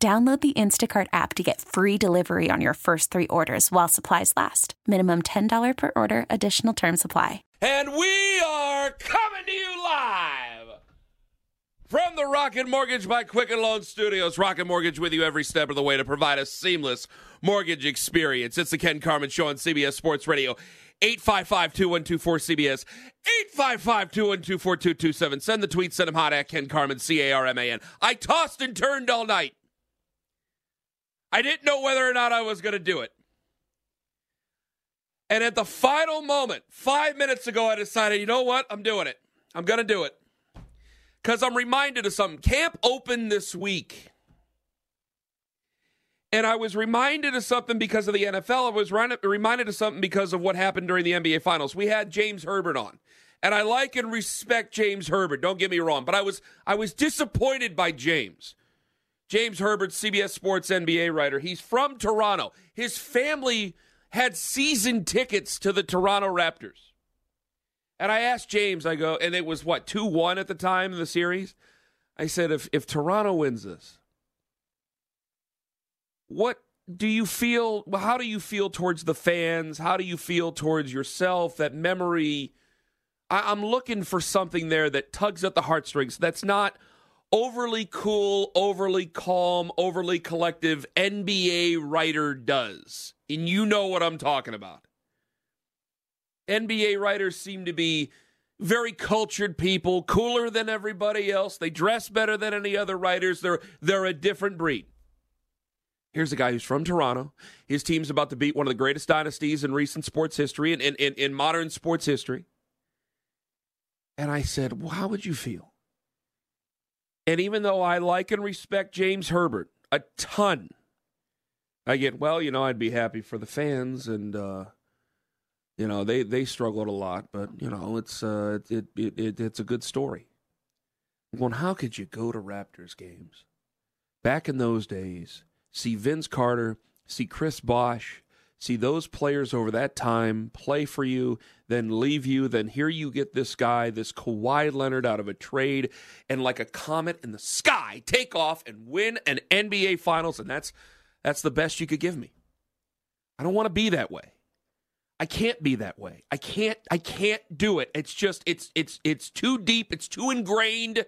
Download the Instacart app to get free delivery on your first three orders while supplies last. Minimum $10 per order, additional term supply. And we are coming to you live from the Rocket Mortgage by Quicken Loan Studios. Rocket Mortgage with you every step of the way to provide a seamless mortgage experience. It's the Ken Carman Show on CBS Sports Radio. 855 2124 CBS, 855 212 4227. Send the tweet, send them hot at Ken Carman, C A R M A N. I tossed and turned all night. I didn't know whether or not I was going to do it. And at the final moment, five minutes ago, I decided, you know what? I'm doing it. I'm going to do it. Because I'm reminded of something. Camp opened this week. And I was reminded of something because of the NFL. I was reminded of something because of what happened during the NBA Finals. We had James Herbert on. And I like and respect James Herbert, don't get me wrong, but I was I was disappointed by James. James Herbert, CBS Sports NBA writer. He's from Toronto. His family had season tickets to the Toronto Raptors. And I asked James, I go, and it was what, 2 1 at the time in the series? I said, if, if Toronto wins this, what do you feel? How do you feel towards the fans? How do you feel towards yourself? That memory. I, I'm looking for something there that tugs at the heartstrings. That's not overly cool, overly calm, overly collective NBA writer does. And you know what I'm talking about. NBA writers seem to be very cultured people, cooler than everybody else. They dress better than any other writers. They're they're a different breed. Here's a guy who's from Toronto. His team's about to beat one of the greatest dynasties in recent sports history and in, in, in modern sports history. And I said, well, how would you feel? And even though I like and respect James Herbert a ton, I get, well, you know, I'd be happy for the fans and, uh, you know, they, they struggled a lot, but, you know, it's, uh, it, it, it, it's a good story. I'm going, how could you go to Raptors games? Back in those days, see Vince Carter, see Chris Bosh, see those players over that time play for you, then leave you, then here you get this guy, this Kawhi Leonard out of a trade, and like a comet in the sky, take off and win an NBA Finals, and that's that's the best you could give me. I don't want to be that way. I can't be that way. I can't I can't do it. It's just it's it's it's too deep, it's too ingrained.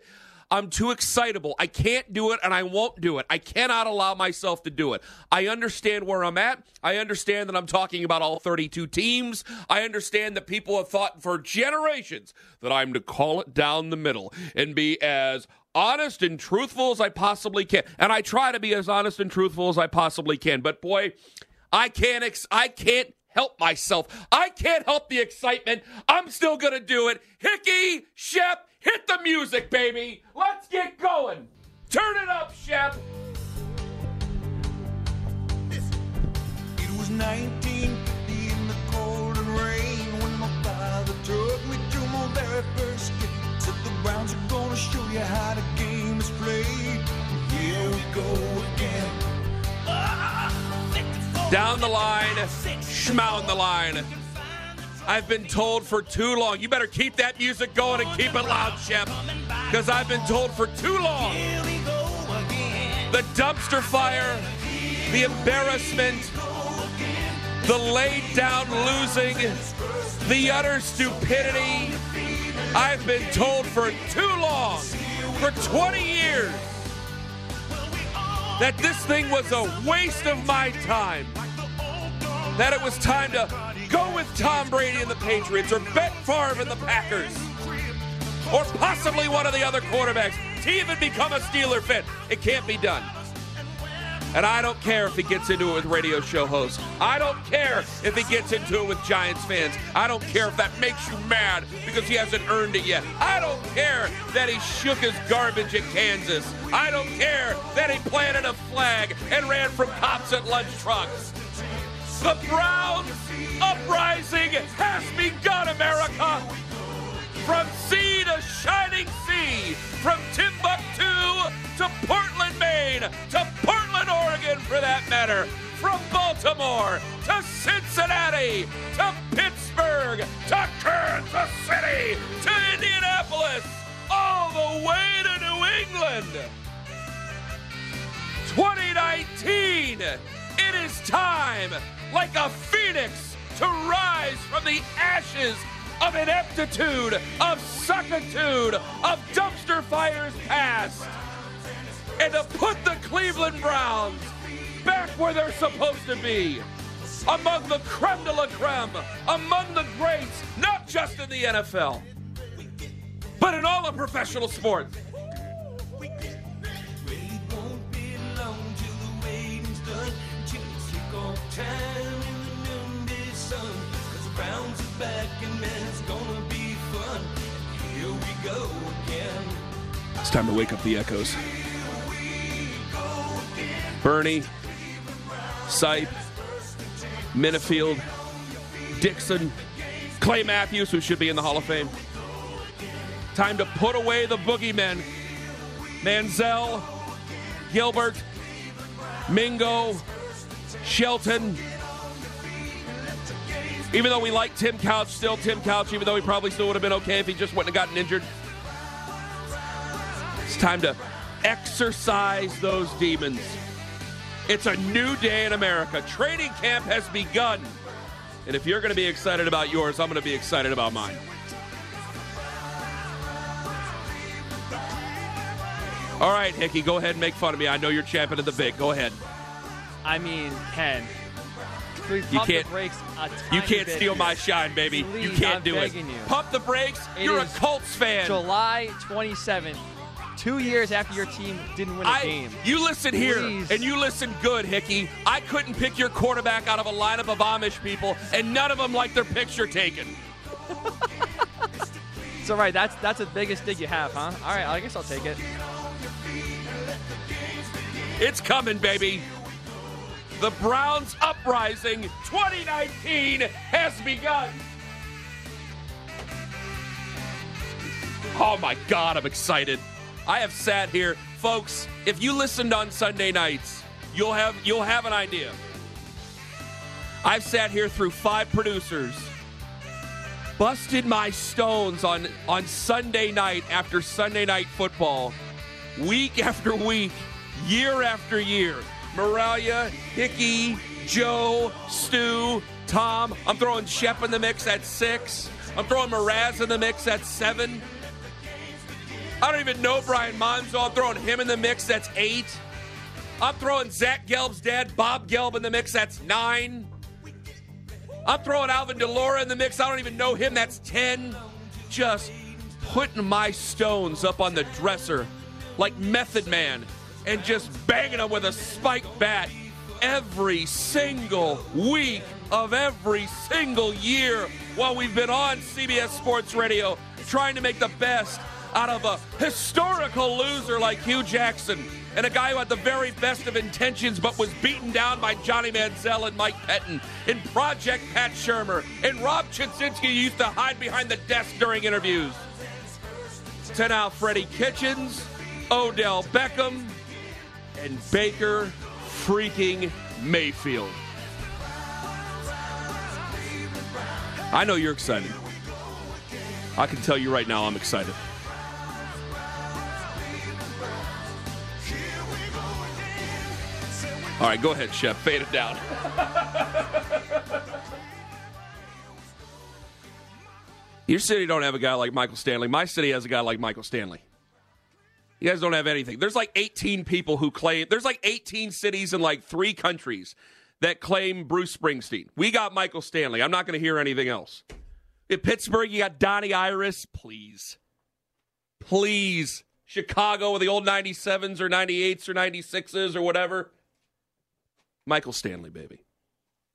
I'm too excitable. I can't do it and I won't do it. I cannot allow myself to do it. I understand where I'm at. I understand that I'm talking about all 32 teams. I understand that people have thought for generations that I'm to call it down the middle and be as honest and truthful as I possibly can. And I try to be as honest and truthful as I possibly can. But boy, I can't ex- I can't help myself. I can't help the excitement. I'm still going to do it. Hickey, Shep, Hit the music, baby. Let's get going. Turn it up, Shep. It was 1950 in the cold and rain when my father took me to my very first game. Said the Browns are gonna show you how the game is played. Here we go. Down the line, schmound the line. I've been told for too long. You better keep that music going and keep it loud, Shep. Because I've been told for too long. The dumpster fire, the embarrassment, the laid down losing, the utter stupidity. I've been told for too long, for 20 years, that this thing was a waste of my time. That it was time to Go with Tom Brady and the Patriots, or Brett Favre and the Packers, or possibly one of the other quarterbacks to even become a Steeler fan. It can't be done. And I don't care if he gets into it with radio show hosts. I don't care if he gets into it with Giants fans. I don't care if that makes you mad because he hasn't earned it yet. I don't care that he shook his garbage at Kansas. I don't care that he planted a flag and ran from cops at lunch trucks. The Browns uprising has begun, America! From sea to shining sea, from Timbuktu to Portland, Maine, to Portland, Oregon, for that matter, from Baltimore to Cincinnati to Pittsburgh to Kansas City to Indianapolis, all the way to New England. 2019, it is time, like a phoenix, to rise from the ashes of ineptitude, of suckitude, of dumpster fires past, and to put the Cleveland Browns back where they're supposed to be. Among the creme de la creme, among the greats, not just in the NFL, but in all of professional sports. It's time to wake up the echoes. Bernie, Sipe, Minnifield, Dixon, Clay Matthews, who should be in the Hall of Fame. Time to put away the boogeymen. Manziel, Gilbert, Mingo, Shelton. Even though we like Tim Couch, still Tim Couch, even though he probably still would have been okay if he just wouldn't have gotten injured. It's time to exercise those demons. It's a new day in America. Training camp has begun. And if you're going to be excited about yours, I'm going to be excited about mine. All right, Hickey, go ahead and make fun of me. I know you're champion of the Vic. Go ahead. I mean, Ken. You can't- brakes a You can't steal here. my shine, baby. Please, you can't I'm do it. you. Pump the brakes. It you're a Colts fan. July 27th, two years after your team didn't win a I, game. you listen here, Please. and you listen good, Hickey. I couldn't pick your quarterback out of a lineup of Amish people, and none of them like their picture taken. so right, That's that's the biggest dig you have, huh? All right, I guess I'll take it. It's coming, baby. The Browns uprising 2019 has begun. Oh my God, I'm excited. I have sat here, folks. If you listened on Sunday nights, you'll have you'll have an idea. I've sat here through five producers, busted my stones on on Sunday night after Sunday night football, week after week, year after year. Moralia, Hickey, Joe, Stu, Tom. I'm throwing Shep in the mix at six. I'm throwing Mraz in the mix at seven. I don't even know Brian Monzo. I'm throwing him in the mix. That's eight. I'm throwing Zach Gelb's dad, Bob Gelb, in the mix. That's nine. I'm throwing Alvin Delora in the mix. I don't even know him. That's 10. Just putting my stones up on the dresser like Method Man and just banging them with a spiked bat every single week of every single year while we've been on CBS Sports Radio trying to make the best out of a historical loser like Hue Jackson and a guy who had the very best of intentions but was beaten down by Johnny Manziel and Mike Pettine in Project Pat Shurmur and Rob Chudzinski used to hide behind the desk during interviews. To now Freddie Kitchens, Odell Beckham, and Baker freaking Mayfield. I know you're excited. I can tell you right now I'm excited. All right, go ahead, Shep. Fade it down. Your city don't have a guy like Michael Stanley. My city has a guy like Michael Stanley. You guys don't have anything. There's like 18 people who claim. There's like 18 cities in like three countries that claim Bruce Springsteen. We got Michael Stanley. I'm not going to hear anything else. In Pittsburgh, you got Donnie Iris. Please, please. Chicago with the old 97s or 98s or 96s or whatever. Michael Stanley, baby.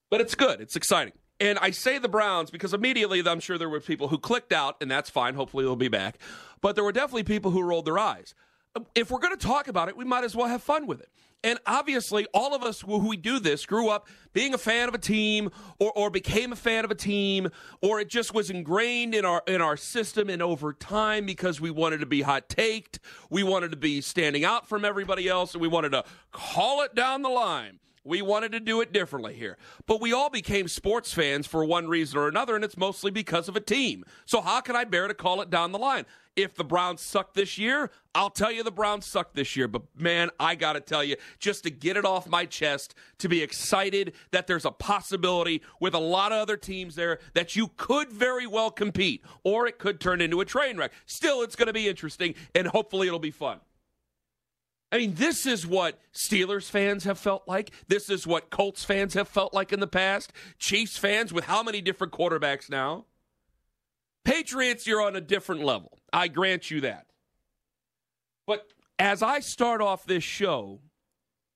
But it's good. It's exciting. And I say the Browns because immediately I'm sure there were people who clicked out, and that's fine. Hopefully they'll be back. But there were definitely people who rolled their eyes. If we're going to talk about it, we might as well have fun with it. And obviously, all of us who we do this grew up being a fan of a team or, or became a fan of a team, or it just was ingrained in our in our system and over time because we wanted to be hot taked, we wanted to be standing out from everybody else, and we wanted to call it down the line. We wanted to do it differently here. But we all became sports fans for one reason or another, and it's mostly because of a team. So how can I bear to call it down the line? If the Browns suck this year, I'll tell you the Browns suck this year. But man, I got to tell you, just to get it off my chest, to be excited that there's a possibility with a lot of other teams there that you could very well compete, or it could turn into a train wreck. Still, it's going to be interesting, and hopefully it'll be fun. I mean, this is what Steelers fans have felt like. This is what Colts fans have felt like in the past. Chiefs fans with how many different quarterbacks now? Patriots, you're on a different level. I grant you that. But as I start off this show,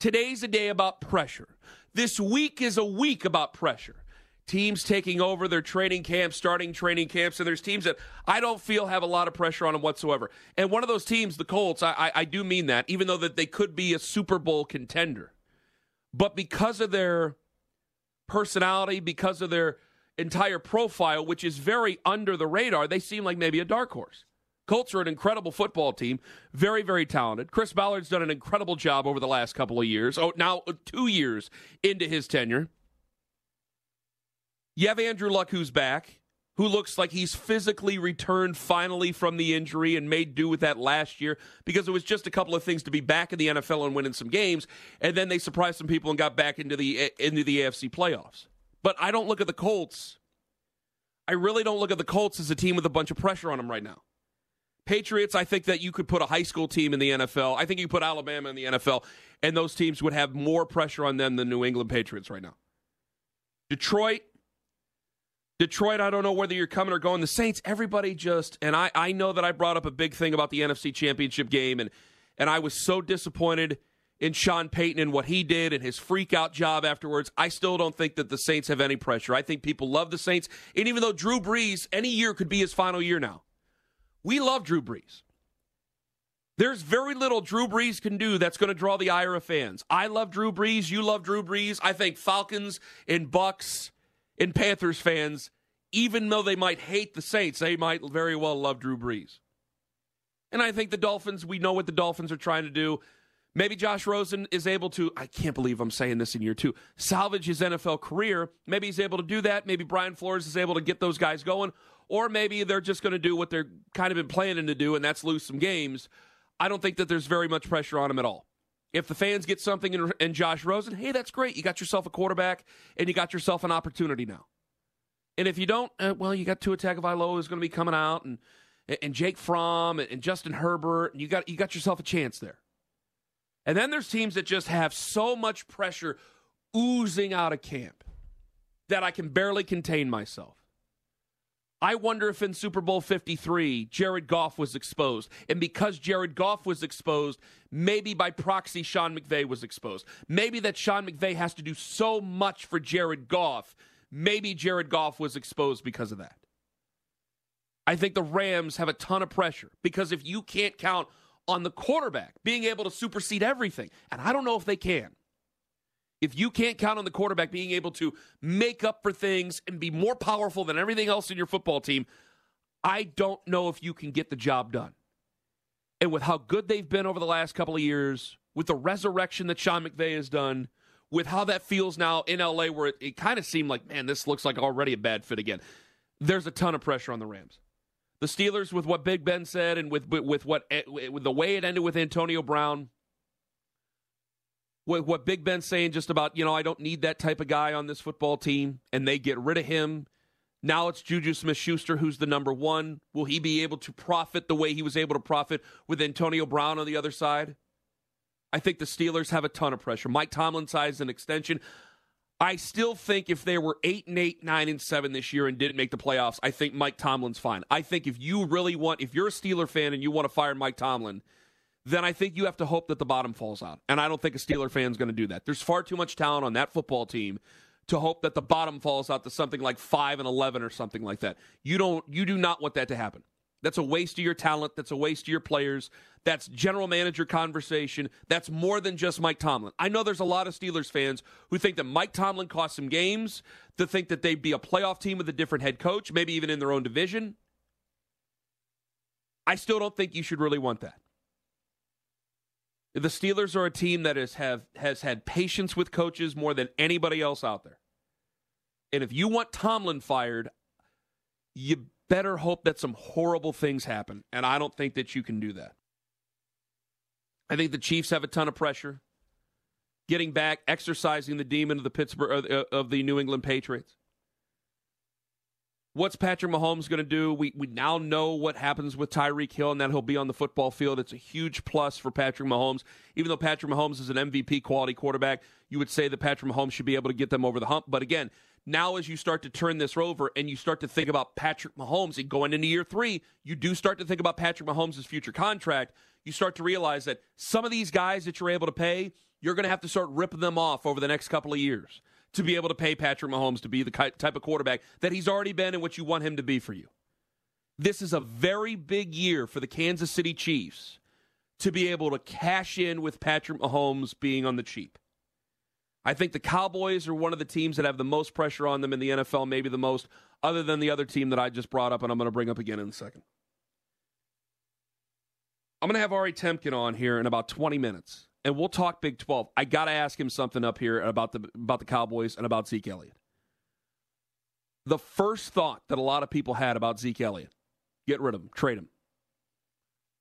today's a day about pressure. This week is a week about pressure teams taking over their training camps, starting training camps, and there's teams that I don't feel have a lot of pressure on them whatsoever. And one of those teams, the Colts, I, I, I do mean that, even though that they could be a Super Bowl contender, but because of their personality, because of their entire profile, which is very under the radar, they seem like maybe a dark horse. Colts are an incredible football team, very, very talented. Chris Ballard's done an incredible job over the last couple of years. Oh, now two years into his tenure. You have Andrew Luck, who's back, who looks like he's physically returned finally from the injury and made do with that last year because it was just a couple of things to be back in the NFL and winning some games, and then they surprised some people and got back into the eh, into the AFC playoffs. But I don't look at the Colts. I really don't look at the Colts as a team with a bunch of pressure on them right now. Patriots, I think that you could put a high school team in the NFL. I think you put Alabama in the NFL, and those teams would have more pressure on them than New England Patriots right now. Detroit, Detroit, I don't know whether you're coming or going. The Saints, everybody just, and I, I know that I brought up a big thing about the NFC Championship game, and, and I was so disappointed in Sean Payton and what he did and his freak out job afterwards. I still don't think that the Saints have any pressure. I think people love the Saints. And even though Drew Brees, any year could be his final year now, we love Drew Brees. There's very little Drew Brees can do that's going to draw the ire of fans. I love Drew Brees. You love Drew Brees. I think Falcons and Bucks and Panthers fans, even though they might hate the Saints, they might very well love Drew Brees. And I think the Dolphins, we know what the Dolphins are trying to do. Maybe Josh Rosen is able to, I can't believe I'm saying this in year two, salvage his NFL career. Maybe he's able to do that. Maybe Brian Flores is able to get those guys going. Or maybe they're just going to do what they're kind of been planning to do, and that's lose some games. I don't think that there's very much pressure on him at all. If the fans get something in, in Josh Rosen, hey, that's great. You got yourself a quarterback, and you got yourself an opportunity now. And if you don't, uh, well, you got Tua Tagovailoa who's going to be coming out, and and Jake Fromm and, and Justin Herbert, and you got you got yourself a chance there. And then there's teams that just have so much pressure oozing out of camp that I can barely contain myself. I wonder if in Super Bowl 53, Jared Goff was exposed. And because Jared Goff was exposed, maybe by proxy, Sean McVay was exposed. Maybe that Sean McVay has to do so much for Jared Goff. Maybe Jared Goff was exposed because of that. I think the Rams have a ton of pressure because if you can't count on the quarterback being able to supersede everything, and I don't know if they can, if you can't count on the quarterback being able to make up for things and be more powerful than everything else in your football team, I don't know if you can get the job done. And with how good they've been over the last couple of years, with the resurrection that Sean McVay has done, with how that feels now in LA, where it, it kind of seemed like, man, this looks like already a bad fit again. There's a ton of pressure on the Rams. The Steelers, with what Big Ben said, and with with what eh, with the way it ended with Antonio Brown, what, what Big Ben's saying just about, you know, I don't need that type of guy on this football team, and they get rid of him. Now it's Juju Smith Schuster who's the number one. Will he be able to profit the way he was able to profit with Antonio Brown on the other side? I think the Steelers have a ton of pressure. Mike Tomlin size an extension. I still think if they were eight and eight, nine and seven this year and didn't make the playoffs, I think Mike Tomlin's fine. I think if you really want, if you're a Steeler fan and you want to fire Mike Tomlin, then I think you have to hope that the bottom falls out. And I don't think a Steeler fan is going to do that. There's far too much talent on that football team to hope that the bottom falls out to something like 5 and 11 or something like that. You don't you do not want that to happen. That's a waste of your talent, that's a waste of your players. That's general manager conversation. That's more than just Mike Tomlin. I know there's a lot of Steelers fans who think that Mike Tomlin cost some games, to think that they'd be a playoff team with a different head coach, maybe even in their own division. I still don't think you should really want that. The Steelers are a team that has have has had patience with coaches more than anybody else out there. And if you want Tomlin fired, you better hope that some horrible things happen. And I don't think that you can do that. I think the Chiefs have a ton of pressure. Getting back, exercising the demon of the Pittsburgh of the New England Patriots. What's Patrick Mahomes going to do? We we now know what happens with Tyreek Hill and that he'll be on the football field. It's a huge plus for Patrick Mahomes. Even though Patrick Mahomes is an MVP quality quarterback, you would say that Patrick Mahomes should be able to get them over the hump. But again, now as you start to turn this over and you start to think about Patrick Mahomes and going into year three, you do start to think about Patrick Mahomes' future contract. You start to realize that some of these guys that you're able to pay, you're going to have to start ripping them off over the next couple of years to be able to pay Patrick Mahomes to be the type of quarterback that he's already been and what you want him to be for you. This is a very big year for the Kansas City Chiefs to be able to cash in with Patrick Mahomes being on the cheap. I think the Cowboys are one of the teams that have the most pressure on them in the NFL, maybe the most, other than the other team that I just brought up and I'm going to bring up again in a second. I'm going to have Ari Temkin on here in about 20 minutes and we'll talk Big 12. I got to ask him something up here about the about the Cowboys and about Zeke Elliott. The first thought that a lot of people had about Zeke Elliott, get rid of him, trade him.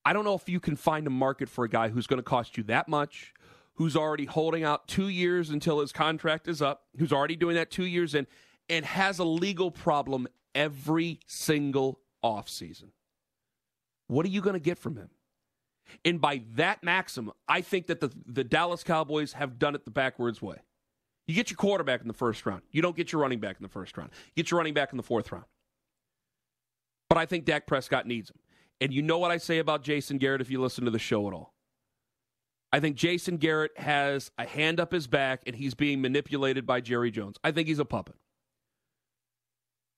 I don't know if you can find a market for a guy who's going to cost you that much, who's already holding out 2 years until his contract is up, who's already doing that 2 years in and has a legal problem every single offseason. What are you going to get from him? And by that maxim, I think that the, the Dallas Cowboys have done it the backwards way. You get your quarterback in the first round. You don't get your running back in the first round. You get your running back in the fourth round. But I think Dak Prescott needs him. And you know what I say about Jason Garrett if you listen to the show at all. I think Jason Garrett has a hand up his back and he's being manipulated by Jerry Jones. I think he's a puppet.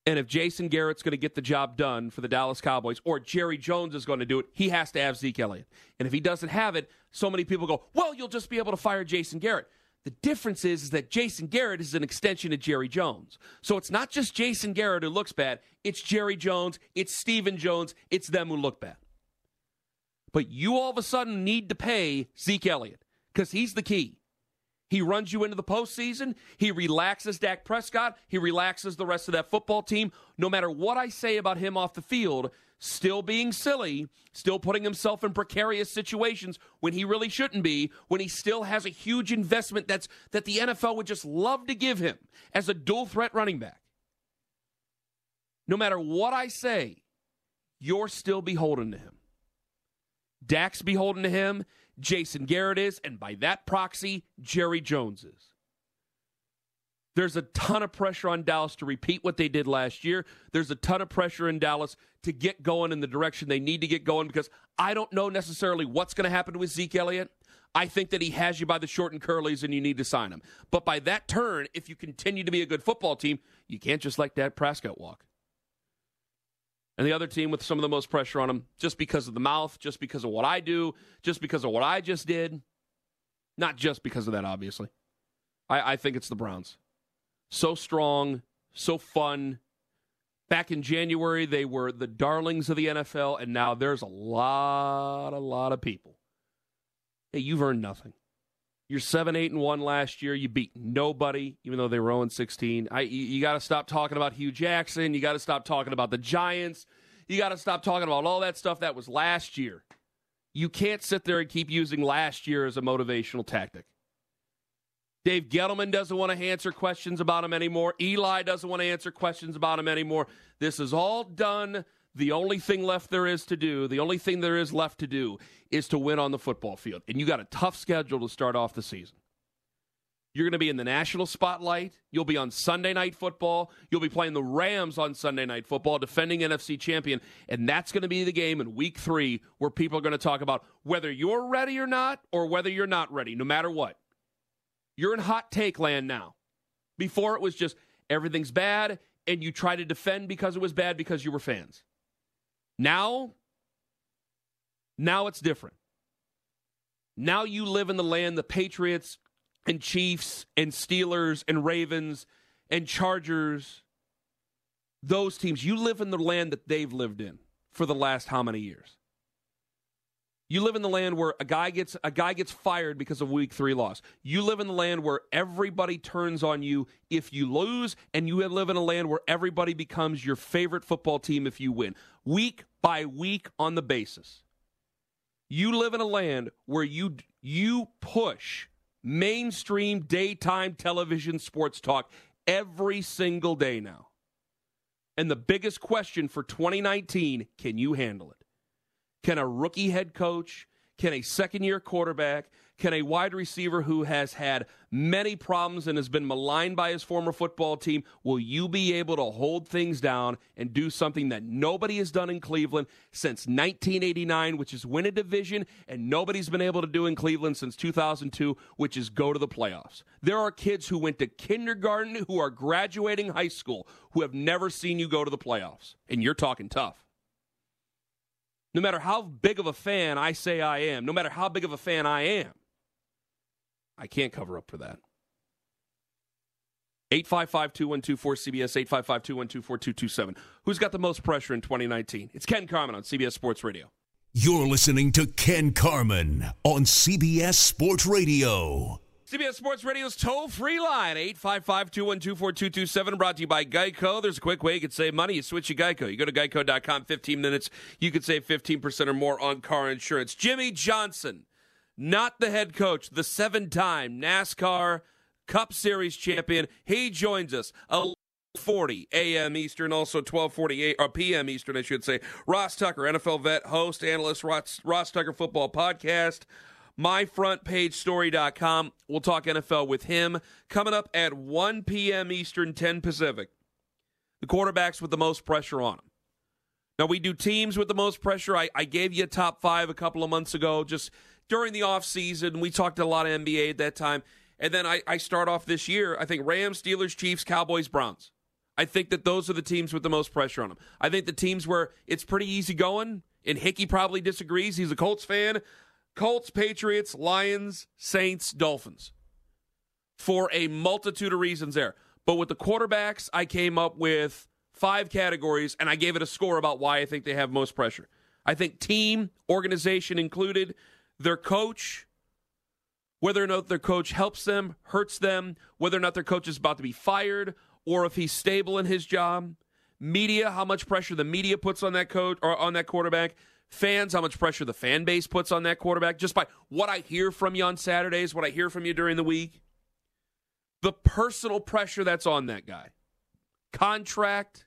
And if Jason Garrett's going to get the job done for the Dallas Cowboys, or Jerry Jones is going to do it, he has to have Zeke Elliott. And if he doesn't have it, so many people go, well, you'll just be able to fire Jason Garrett. The difference is, is that Jason Garrett is an extension of Jerry Jones. So it's not just Jason Garrett who looks bad, it's Jerry Jones, it's Stephen Jones, it's them who look bad. But you all of a sudden need to pay Zeke Elliott because he's the key. He runs you into the postseason. He relaxes Dak Prescott. He relaxes the rest of that football team. No matter what I say about him off the field, still being silly, still putting himself in precarious situations when he really shouldn't be, when he still has a huge investment that's that the NFL would just love to give him as a dual threat running back. No matter what I say, you're still beholden to him. Dak's beholden to him. Jason Garrett is, and by that proxy, Jerry Jones is. There's a ton of pressure on Dallas to repeat what they did last year. There's a ton of pressure in Dallas to get going in the direction they need to get going because I don't know necessarily what's going to happen with Zeke Elliott. I think that he has you by the short and curlies and you need to sign him. But by that turn, if you continue to be a good football team, you can't just let Dak Prescott walk and the other team with some of the most pressure on them just because of the mouth, just because of what I do, just because of what I just did. Not just because of that, obviously. I, I think it's the Browns. So strong, so fun. Back in January, they were the darlings of the NFL, and now there's a lot, a lot of people. Hey, you've earned nothing. You're seven, eight, and one last year. You beat nobody, even though they were 0 16. I, you, you got to stop talking about Hue Jackson. You got to stop talking about the Giants. You got to stop talking about all that stuff that was last year. You can't sit there and keep using last year as a motivational tactic. Dave Gettleman doesn't want to answer questions about him anymore. Eli doesn't want to answer questions about him anymore. This is all done the only thing left there is to do, the only thing there is left to do is to win on the football field. And you got a tough schedule to start off the season. You're going to be in the national spotlight. You'll be on Sunday Night Football. You'll be playing the Rams on Sunday Night Football, defending NFC champion. And that's going to be the game in week three where people are going to talk about whether you're ready or not, or whether you're not ready, no matter what. You're in hot take land now. Before it was just everything's bad, and you try to defend because it was bad because you were fans. Now, now it's different. Now you live in the land the Patriots and Chiefs and Steelers and Ravens and Chargers, those teams, you live in the land that they've lived in for the last how many years? You live in the land where a guy gets a guy gets fired because of week 3 loss. You live in the land where everybody turns on you if you lose and you live in a land where everybody becomes your favorite football team if you win. Week by week on the basis. You live in a land where you you push mainstream daytime television sports talk every single day now. And the biggest question for 2019 can you handle it? Can a rookie head coach, can a second year quarterback, can a wide receiver who has had many problems and has been maligned by his former football team, will you be able to hold things down and do something that nobody has done in Cleveland since 1989, which is win a division, and nobody's been able to do in Cleveland since 2002, which is go to the playoffs? There are kids who went to kindergarten, who are graduating high school, who have never seen you go to the playoffs. And you're talking tough. No matter how big of a fan I say I am, no matter how big of a fan I am, I can't cover up for that. 855 212 4CBS, 855 212 4227. Who's got the most pressure in 2019? It's Ken Carman on CBS Sports Radio. You're listening to Ken Carman on CBS Sports Radio. CBS Sports Radio's toll free line, 855 212 4227, brought to you by Geico. There's a quick way you can save money. You switch to Geico. You go to geico.com, 15 minutes, you could save 15% or more on car insurance. Jimmie Johnson not the head coach, the seven time NASCAR Cup Series champion. He joins us. 40 a.m. Eastern, also 12:48 or p.m. Eastern, I should say. Ross Tucker, NFL vet, host, analyst, Ross, Ross Tucker Football Podcast, myfrontpagestory.com. We'll talk NFL with him coming up at 1 p.m. Eastern, 10 Pacific. The quarterbacks with the most pressure on them. Now we do teams with the most pressure. I, I gave you a top five a couple of months ago. Just during the offseason. We talked a lot of NBA at that time. And then I, I start off this year, I think Rams, Steelers, Chiefs, Cowboys, Browns. I think that those are the teams with the most pressure on them. I think the teams where it's pretty easy going, and Hickey probably disagrees. He's a Colts fan. Colts, Patriots, Lions, Saints, Dolphins. For a multitude of reasons there. But with the quarterbacks, I came up with five categories, and I gave it a score about why I think they have most pressure. I think team, organization included, their coach, whether or not their coach helps them, hurts them, whether or not their coach is about to be fired, or if he's stable in his job. Media, how much pressure the media puts on that coach or on that quarterback. Fans, how much pressure the fan base puts on that quarterback, just by what I hear from you on Saturdays, what I hear from you during the week. The personal pressure that's on that guy. Contract,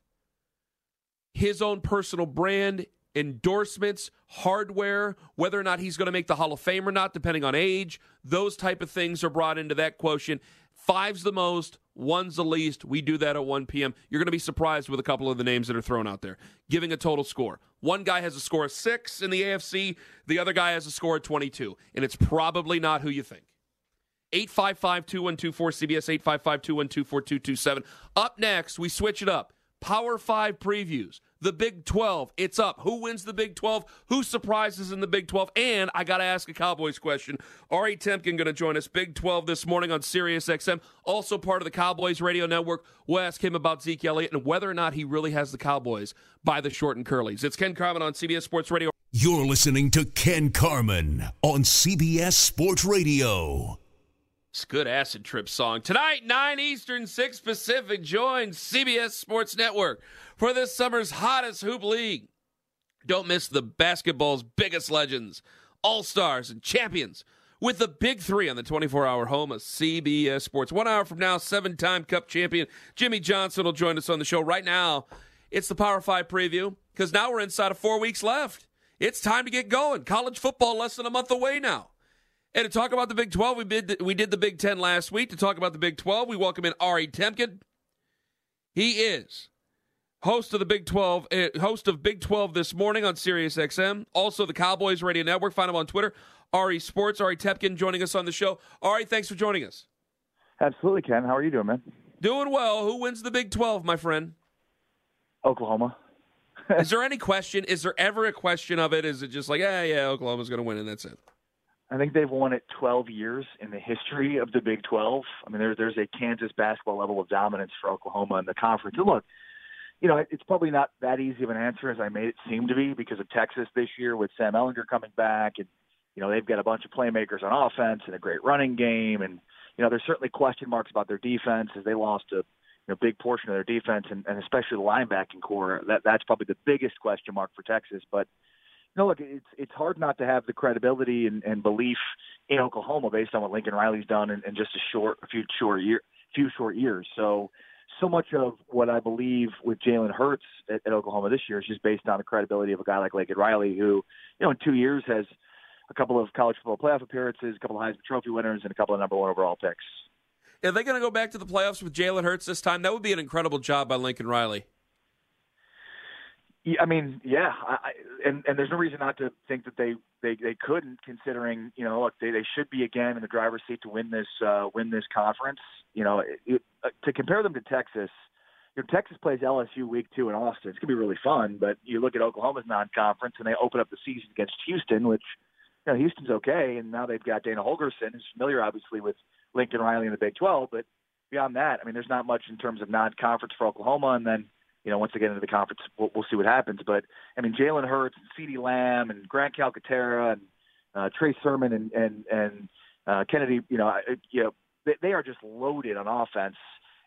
his own personal brand, endorsements, hardware, whether or not he's going to make the Hall of Fame or not, depending on age. Those type of things are brought into that quotient. Five's the most, one's the least. We do that at 1 p.m. You're going to be surprised with a couple of the names that are thrown out there. Giving a total score. One guy has a score of six in the AFC, the other guy has a score of 22, and it's probably not who you think. 855 212 4CBS, 855 212 4227. Up next, we switch it up. Power 5 previews the Big 12. It's up. Who wins the Big 12? Who surprises in the Big 12? And I got to ask a Cowboys question. Ari Temkin going to join us Big 12 this morning on Sirius XM, also part of the Cowboys radio network. We'll ask him about Zeke Elliott and whether or not he really has the Cowboys by the short and curlies. It's Ken Carman on CBS Sports Radio. You're listening to Ken Carman on CBS Sports Radio. It's good acid trip song. Tonight, 9 Eastern, 6 Pacific. Join CBS Sports Network for this summer's hottest hoop league. Don't miss the basketball's biggest legends, all stars, and champions with the big three on the 24 hour home of CBS Sports. One hour from now, seven time Cup champion Jimmie Johnson will join us on the show. Right now, it's the Power Five preview because now we're inside of four weeks left. It's time to get going. College football less than a month away now. And to talk about the Big 12, we did, we did the Big 10 last week. To talk about the Big 12, we welcome in Ari Temkin. He is host of the Big 12, uh, host of Big 12 this morning on Sirius XM. Also, the Cowboys Radio Network. Find him on Twitter. Ari Sports. Ari Temkin joining us on the show. Ari, thanks for joining us. Absolutely, Ken. How are you doing, man? Doing well. Who wins the Big 12, my friend? Oklahoma. is there any question? Is there ever a question of it? Is it just like, yeah, yeah, Oklahoma's going to win and that's it? I think they've won it 12 years in the history of the Big 12. I mean, there, there's a Kansas basketball level of dominance for Oklahoma in the conference. And look, you know, it's probably not that easy of an answer as I made it seem to be because of Texas this year with Sam Ehlinger coming back, and you know they've got a bunch of playmakers on offense and a great running game, and you know there's certainly question marks about their defense as they lost a you know big portion of their defense and, and especially the linebacking corps. That that's probably the biggest question mark for Texas, but no, look, it's it's hard not to have the credibility and, and belief in Oklahoma based on what Lincoln Riley's done in, in just a short, a few short year, few short years. So, so much of what I believe with Jalen Hurts at, at Oklahoma this year is just based on the credibility of a guy like Lincoln Riley, who, you know, in two years has a couple of college football playoff appearances, a couple of Heisman Trophy winners, and a couple of number one overall picks. Are they going to go back to the playoffs with Jalen Hurts this time? That would be an incredible job by Lincoln Riley. I mean, yeah, I, and and there's no reason not to think that they they they couldn't, considering you know, look, they they should be again in the driver's seat to win this uh, win this conference. You know, it, it, uh, to compare them to Texas, you know, Texas plays LSU week two in Austin. It's gonna be really fun, but you look at Oklahoma's non-conference, and they open up the season against Houston, which you know Houston's okay, and now they've got Dana Holgorsen, who's familiar obviously with Lincoln Riley in the Big 12, but beyond that, I mean, there's not much in terms of non-conference for Oklahoma, and then you know, once they get into the conference, we'll, we'll see what happens. But I mean, Jalen Hurts and CeeDee Lamb and Grant Calcaterra and uh, Trey Sermon and and and uh, Kennedy, you know, you know, they, they are just loaded on offense.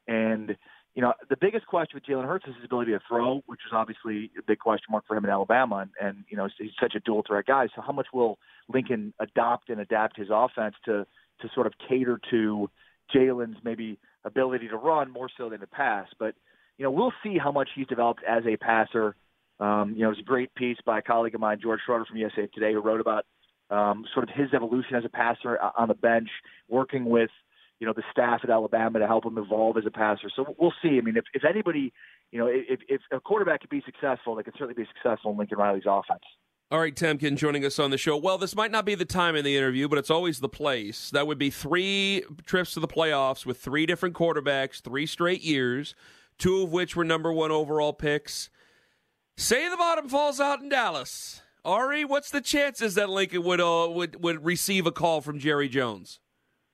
And you know, the biggest question with Jalen Hurts is his ability to throw, which is obviously a big question mark for him in Alabama. And, and you know, he's such a dual threat guy. So how much will Lincoln adopt and adapt his offense to to sort of cater to Jalen's maybe ability to run more so than to pass? But you know, we'll see how much he's developed as a passer. Um, you know, it was a great piece by a colleague of mine, George Schroeder from USA Today, who wrote about um, sort of his evolution as a passer uh, on the bench, working with you know the staff at Alabama to help him evolve as a passer. So we'll see. I mean, if, if anybody, you know, if, if a quarterback could be successful, they could certainly be successful in Lincoln Riley's offense. All right, Temkin joining us on the show. Well, this might not be the time in the interview, but it's always the place. That would be three trips to the playoffs with three different quarterbacks, three straight years two of which were number one overall picks. Say the bottom falls out in Dallas. Ari, what's the chances that Lincoln would uh, would would receive a call from Jerry Jones?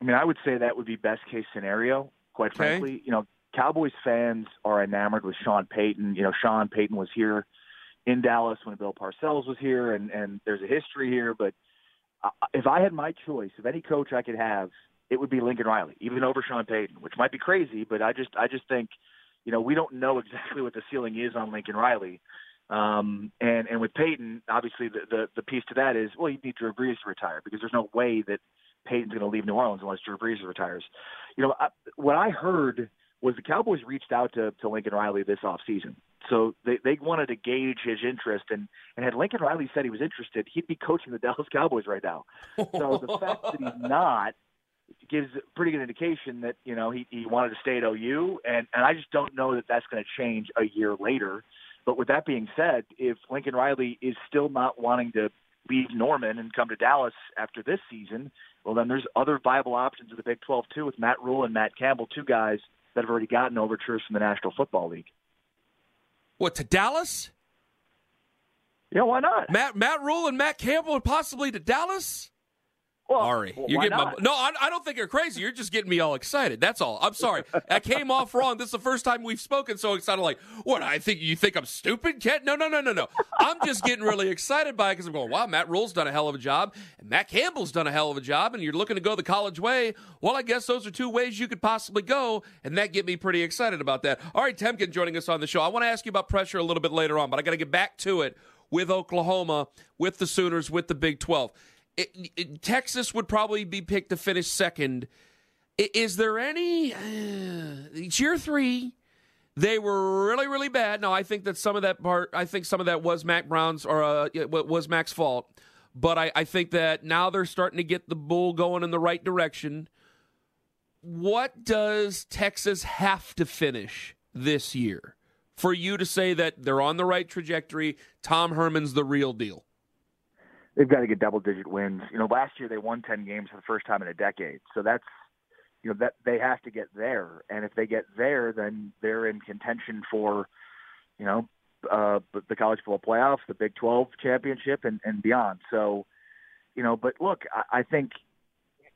I mean, I would say that would be best case scenario. Quite okay. frankly, you know, Cowboys fans are enamored with Sean Payton. You know, Sean Payton was here in Dallas when Bill Parcells was here, and and there's a history here. But if I had my choice of any coach I could have, it would be Lincoln Riley, even over Sean Payton, which might be crazy, but I just I just think you know, we don't know exactly what the ceiling is on Lincoln Riley. Um, and and with Payton, obviously the, the the piece to that is well, you need Drew Brees to retire because there's no way that Payton's going to leave New Orleans unless Drew Brees retires. You know, I, what I heard was the Cowboys reached out to, to Lincoln Riley this offseason. So they, they wanted to gauge his interest, and, and had Lincoln Riley said he was interested, he'd be coaching the Dallas Cowboys right now. So the fact that he's not gives a pretty good indication that you know he, he wanted to stay at OU, and and I just don't know that that's going to change a year later. But with that being said, if Lincoln Riley is still not wanting to leave Norman and come to Dallas after this season, well then there's other viable options in the Big 12 too, with Matt Rhule and Matt Campbell, two guys that have already gotten overtures from the National Football League. What to Dallas? Yeah, why not? Matt Matt Rhule and Matt Campbell possibly to Dallas. Well, Ari, well, you're getting not? my no. I, I, don't think you're crazy. You're just getting me all excited. That's all. I'm sorry. I came off wrong. This is the first time we've spoken, so excited. Like, what? I think you think I'm stupid, Kent? No, no, no, no, no. I'm just getting really excited by it because I'm going. Wow, Matt Rhule's done a hell of a job, and Matt Campbell's done a hell of a job, and you're looking to go the college way. Well, I guess those are two ways you could possibly go, and that get me pretty excited about that. All right, Temkin joining us on the show. I want to ask you about pressure a little bit later on, but I got to get back to it with Oklahoma, with the Sooners, with the Big 12 it, it, Texas would probably be picked to finish second. Is there any uh, year three? They were really, really bad. Now I think that some of that part, I think some of that was Mack Brown's or uh, was Mack's fault. but I, I think that now they're starting to get the bull going in the right direction. What does Texas have to finish this year for you to say that they're on the right trajectory? Tom Herman's the real deal. They've got to get double digit wins. You know, last year they won 10 games for the first time in a decade. So that's you know that they have to get there, and if they get there, then they're in contention for, you know, uh, the college football playoffs, the Big 12 championship, and, and beyond. So, you know, but look, I, I think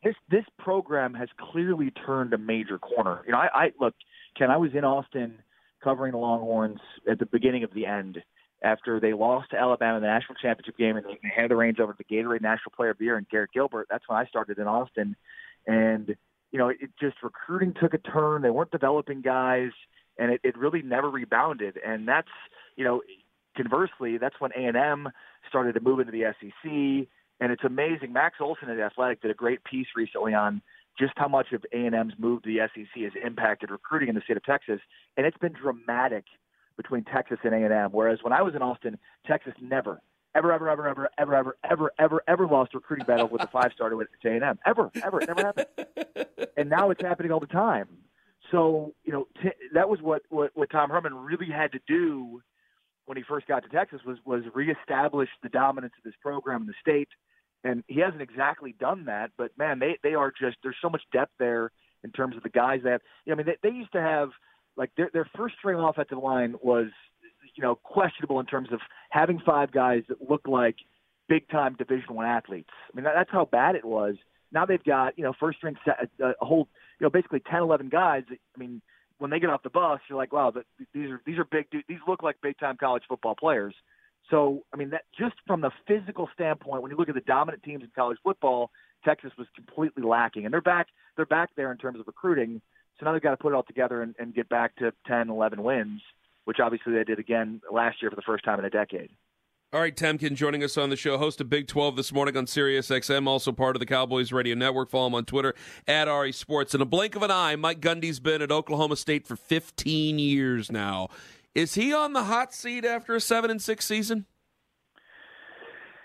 this this program has clearly turned a major corner. You know, I, I look, Ken, I was in Austin covering the Longhorns at the beginning of the end after they lost to Alabama in the national championship game and they handed the reins over to the Gatorade National Player of the Year and Garrett Gilbert. That's when I started in Austin, and you know, it just recruiting took a turn. They weren't developing guys, and it, it really never rebounded. And that's, you know, conversely, that's when A and M started to move into the SEC. And it's amazing. Max Olson at Athletic did a great piece recently on just how much of A and M's move to the SEC has impacted recruiting in the state of Texas, and it's been dramatic between Texas and A and M. Whereas when I was in Austin, Texas never ever, ever, ever, ever, ever, ever, ever, ever, ever lost a recruiting battle with a five starter with A and M. Ever, ever, it never happened. And now it's happening all the time. So you know t- that was what, what what Tom Herman really had to do when he first got to Texas was was reestablish the dominance of this program in the state. And he hasn't exactly done that, but man, they they are just there's so much depth there in terms of the guys that you know, I mean they, they used to have like their their first string offensive line was you know, questionable in terms of having five guys that look like big time Division One athletes. I mean, that, that's how bad it was. Now they've got you know first string set, a, a whole you know basically 10, 11 guys. That, I mean, when they get off the bus, you're like, wow, these are these are big. Dude. These look like big time college football players. So I mean, that just from the physical standpoint, when you look at the dominant teams in college football, Texas was completely lacking, and they're back. They're back there in terms of recruiting. So now they've got to put it all together and, and get back to 10, 11 wins which obviously they did again last year for the first time in a decade. All right, Temkin joining us on the show, host of Big 12 this morning on Sirius XM, also part of the Cowboys Radio Network. Follow him on Twitter at Ari Sports. In a blink of an eye, Mike Gundy's been at Oklahoma State for 15 years now. Is he on the hot seat after a 7 and 6 season?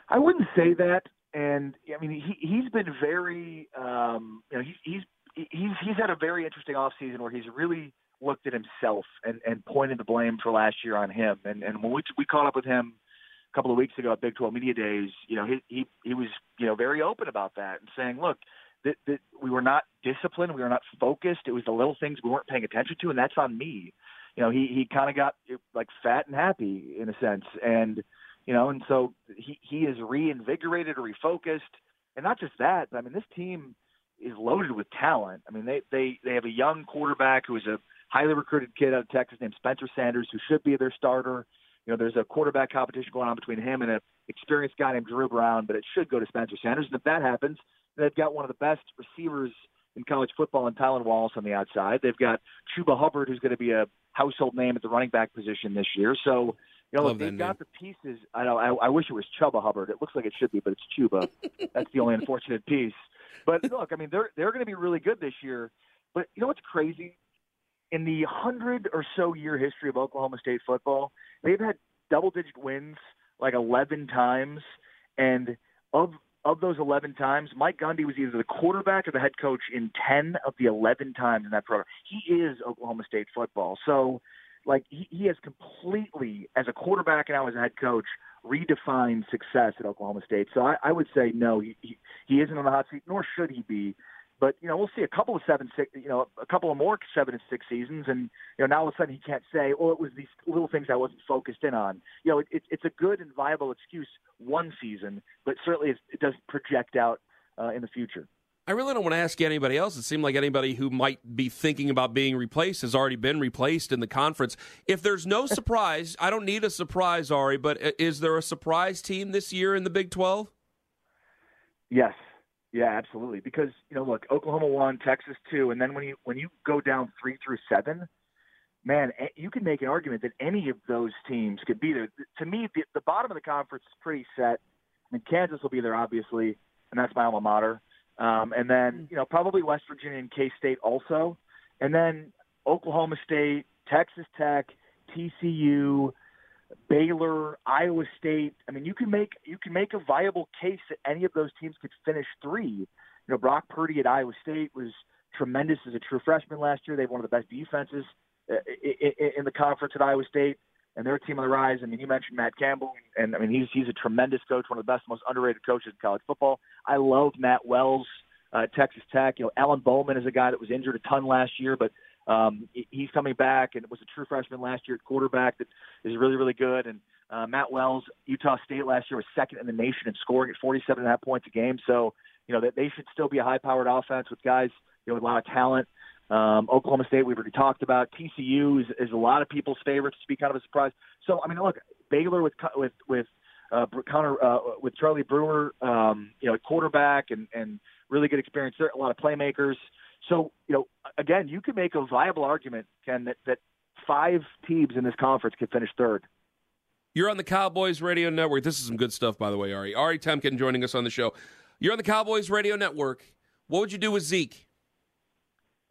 I wouldn't say that. And I mean, he, he's been very, um, you know, he, he's he's he's had a very interesting offseason where he's really looked at himself and, and pointed the blame for last year on him. And, and when we, we caught up with him a couple of weeks ago at Big 12 Media Days, you know, he, he, he was, you know, very open about that and saying, look, that, that we were not disciplined. We were not focused. It was the little things we weren't paying attention to. And that's on me. You know, he, he kind of got like fat and happy in a sense. And, you know, and so he, he is reinvigorated or refocused. And not just that, but I mean, this team is loaded with talent. I mean, they, they, they have a young quarterback who is a highly recruited kid out of Texas named Spencer Sanders, who should be their starter. You know, there's a quarterback competition going on between him and an experienced guy named Dru Brown, but it should go to Spencer Sanders. And if that happens, they've got one of the best receivers in college football in Tylan Wallace on the outside. They've got Chuba Hubbard, who's going to be a household name at the running back position this year. So, you know, look, they've got the pieces. I know. I, I wish it was Chuba Hubbard. It looks like it should be, but it's Chuba. That's the only unfortunate piece. But look, I mean, they're they're going to be really good this year. But you know what's crazy? in the hundred or so year history of Oklahoma State football, they've had double digit wins like 11 times. And of of those 11 times, Mike Gundy was either the quarterback or the head coach in 10 of the 11 times in that program. He is Oklahoma State football. So, like, he, he has completely, as a quarterback and now as a head coach, redefined success at Oklahoma State. So I, I would say no, he, he, he isn't on the hot seat, nor should he be. But you know, we'll see a couple of seven, six, you know, a couple of more seven and six seasons, and you know, now all of a sudden he can't say, "Oh, it was these little things I wasn't focused in on." You know, it, it, it's a good and viable excuse one season, but certainly it doesn't project out uh, in the future. I really don't want to ask anybody else. It seemed like anybody who might be thinking about being replaced has already been replaced in the conference. If there's no surprise, I don't need a surprise, Ari, but is there a surprise team this year in the Big 12? Yes, yeah, absolutely. Because you know, look, Oklahoma won, Texas two, and then when you when you go down three through seven, man, you can make an argument that any of those teams could be there. To me, the, the bottom of the conference is pretty set. I mean, Kansas will be there, obviously, and that's my alma mater. Um, and then you know probably West Virginia and K State also, and then Oklahoma State, Texas Tech, TCU, Baylor, Iowa State. I mean, you can make you can make a viable case that any of those teams could finish three. You know, Brock Purdy at Iowa State was tremendous as a true freshman last year. They have one of the best defenses uh, in the conference at Iowa State, and they're a team on the rise. I mean, you mentioned Matt Campbell, and I mean he's he's a tremendous coach, one of the best, most underrated coaches in college football. I love Matt Wells, uh, Texas Tech. You know, Alan Bowman is a guy that was injured a ton last year, but um, he's coming back and was a true freshman last year at quarterback that is really, really good. And uh, Matt Wells, Utah State last year was second in the nation in scoring at 47 and a half points a game. So, you know, that they should still be a high-powered offense with guys, you know, with a lot of talent. Um, Oklahoma State, we've already talked about. TCU is, is a lot of people's favorites to be kind of a surprise. So, I mean, look, Baylor with with with uh, Connor uh, with Charlie Brewer, um, you know, quarterback and and really good experience there. A lot of playmakers. So, you know, again, you can make a viable argument, Ken, that, that five teams in this conference could finish third. You're on the Cowboys Radio Network. This is some good stuff, by the way, Ari. Ari Temkin joining us on the show. You're on the Cowboys Radio Network. What would you do with Zeke?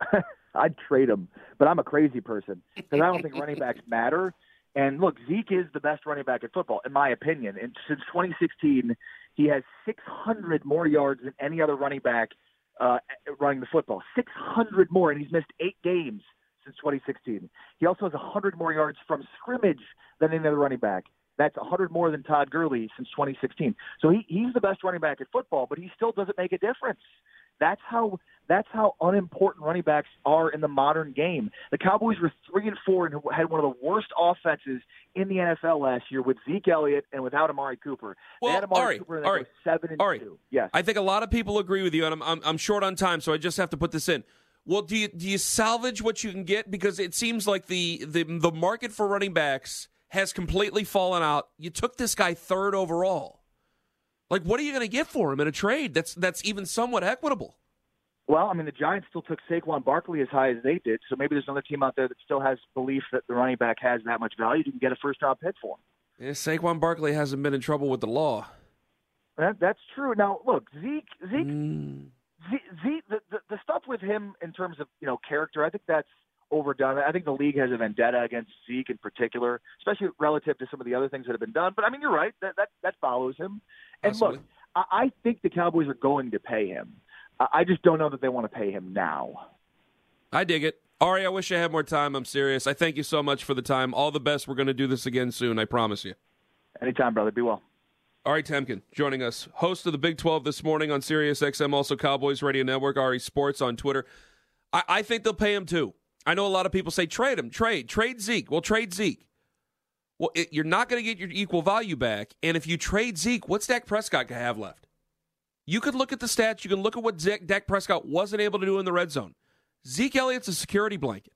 I'd trade him, but I'm a crazy person because I don't think running backs matter. And look, Zeke is the best running back in football, in my opinion. And since 2016, he has 600 more yards than any other running back uh, running the football. 600 more, and he's missed eight games since 2016. He also has 100 more yards from scrimmage than any other running back. That's 100 more than Todd Gurley since 2016. So he, he's the best running back in football, but he still doesn't make a difference. That's how that's how unimportant running backs are in the modern game. The Cowboys were three and four and had one of the worst offenses in the NFL last year with Zeke Elliott and without Amari Cooper. Well, they had Amari Ari, Cooper and Ari, seven and two. Yes, I think a lot of people agree with you, and I'm, I'm I'm short on time, so I just have to put this in. Well, do you do you salvage what you can get because it seems like the the the market for running backs has completely fallen out. You took this guy third overall. Like, what are you going to get for him in a trade that's that's even somewhat equitable? Well, I mean, the Giants still took Saquon Barkley as high as they did, so maybe there's another team out there that still has belief that the running back has that much value. You can get a first round pick for him. Yeah, Saquon Barkley hasn't been in trouble with the law. That, that's true. Now, look, Zeke, Zeke, Mm. Zeke, Zeke the, the, the stuff with him in terms of you know character, I think that's overdone. I think the league has a vendetta against Zeke in particular, especially relative to some of the other things that have been done. But I mean, you're right. That that, that follows him. And Possibly. look, I, I think the Cowboys are going to pay him. I just don't know that they want to pay him now. I dig it. Ari, I wish I had more time. I'm serious. I thank you so much for the time. All the best. We're going to do this again soon. I promise you. Anytime, brother. Be well. Ari Temkin joining us, host of the Big 12 this morning on Sirius XM, also Cowboys Radio Network, Ari Sports on Twitter. I, I think they'll pay him too. I know a lot of people say trade him, trade, trade Zeke. Well, trade Zeke. Well, it, you're not going to get your equal value back. And if you trade Zeke, what's Dak Prescott going to have left? You could look at the stats. You can look at what Zach, Dak Prescott wasn't able to do in the red zone. Zeke Elliott's a security blanket.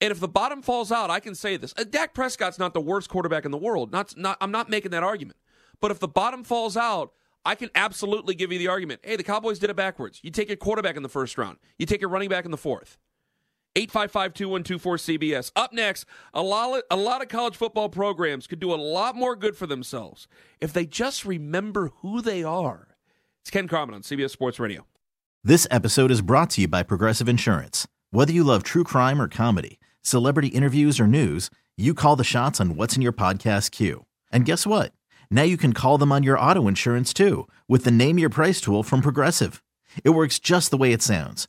And if the bottom falls out, I can say this: uh, Dak Prescott's not the worst quarterback in the world. Not, not, I'm not making that argument. But if the bottom falls out, I can absolutely give you the argument. Hey, the Cowboys did it backwards. You take your quarterback in the first round. You take your running back in the fourth. 855-2124-CBS. Up next, a lot, of, a lot of college football programs could do a lot more good for themselves if they just remember who they are. It's Ken Carman on CBS Sports Radio. This episode is brought to you by Progressive Insurance. Whether you love true crime or comedy, celebrity interviews or news, you call the shots on what's in your podcast queue. And guess what? Now you can call them on your auto insurance too with the Name Your Price tool from Progressive. It works just the way it sounds.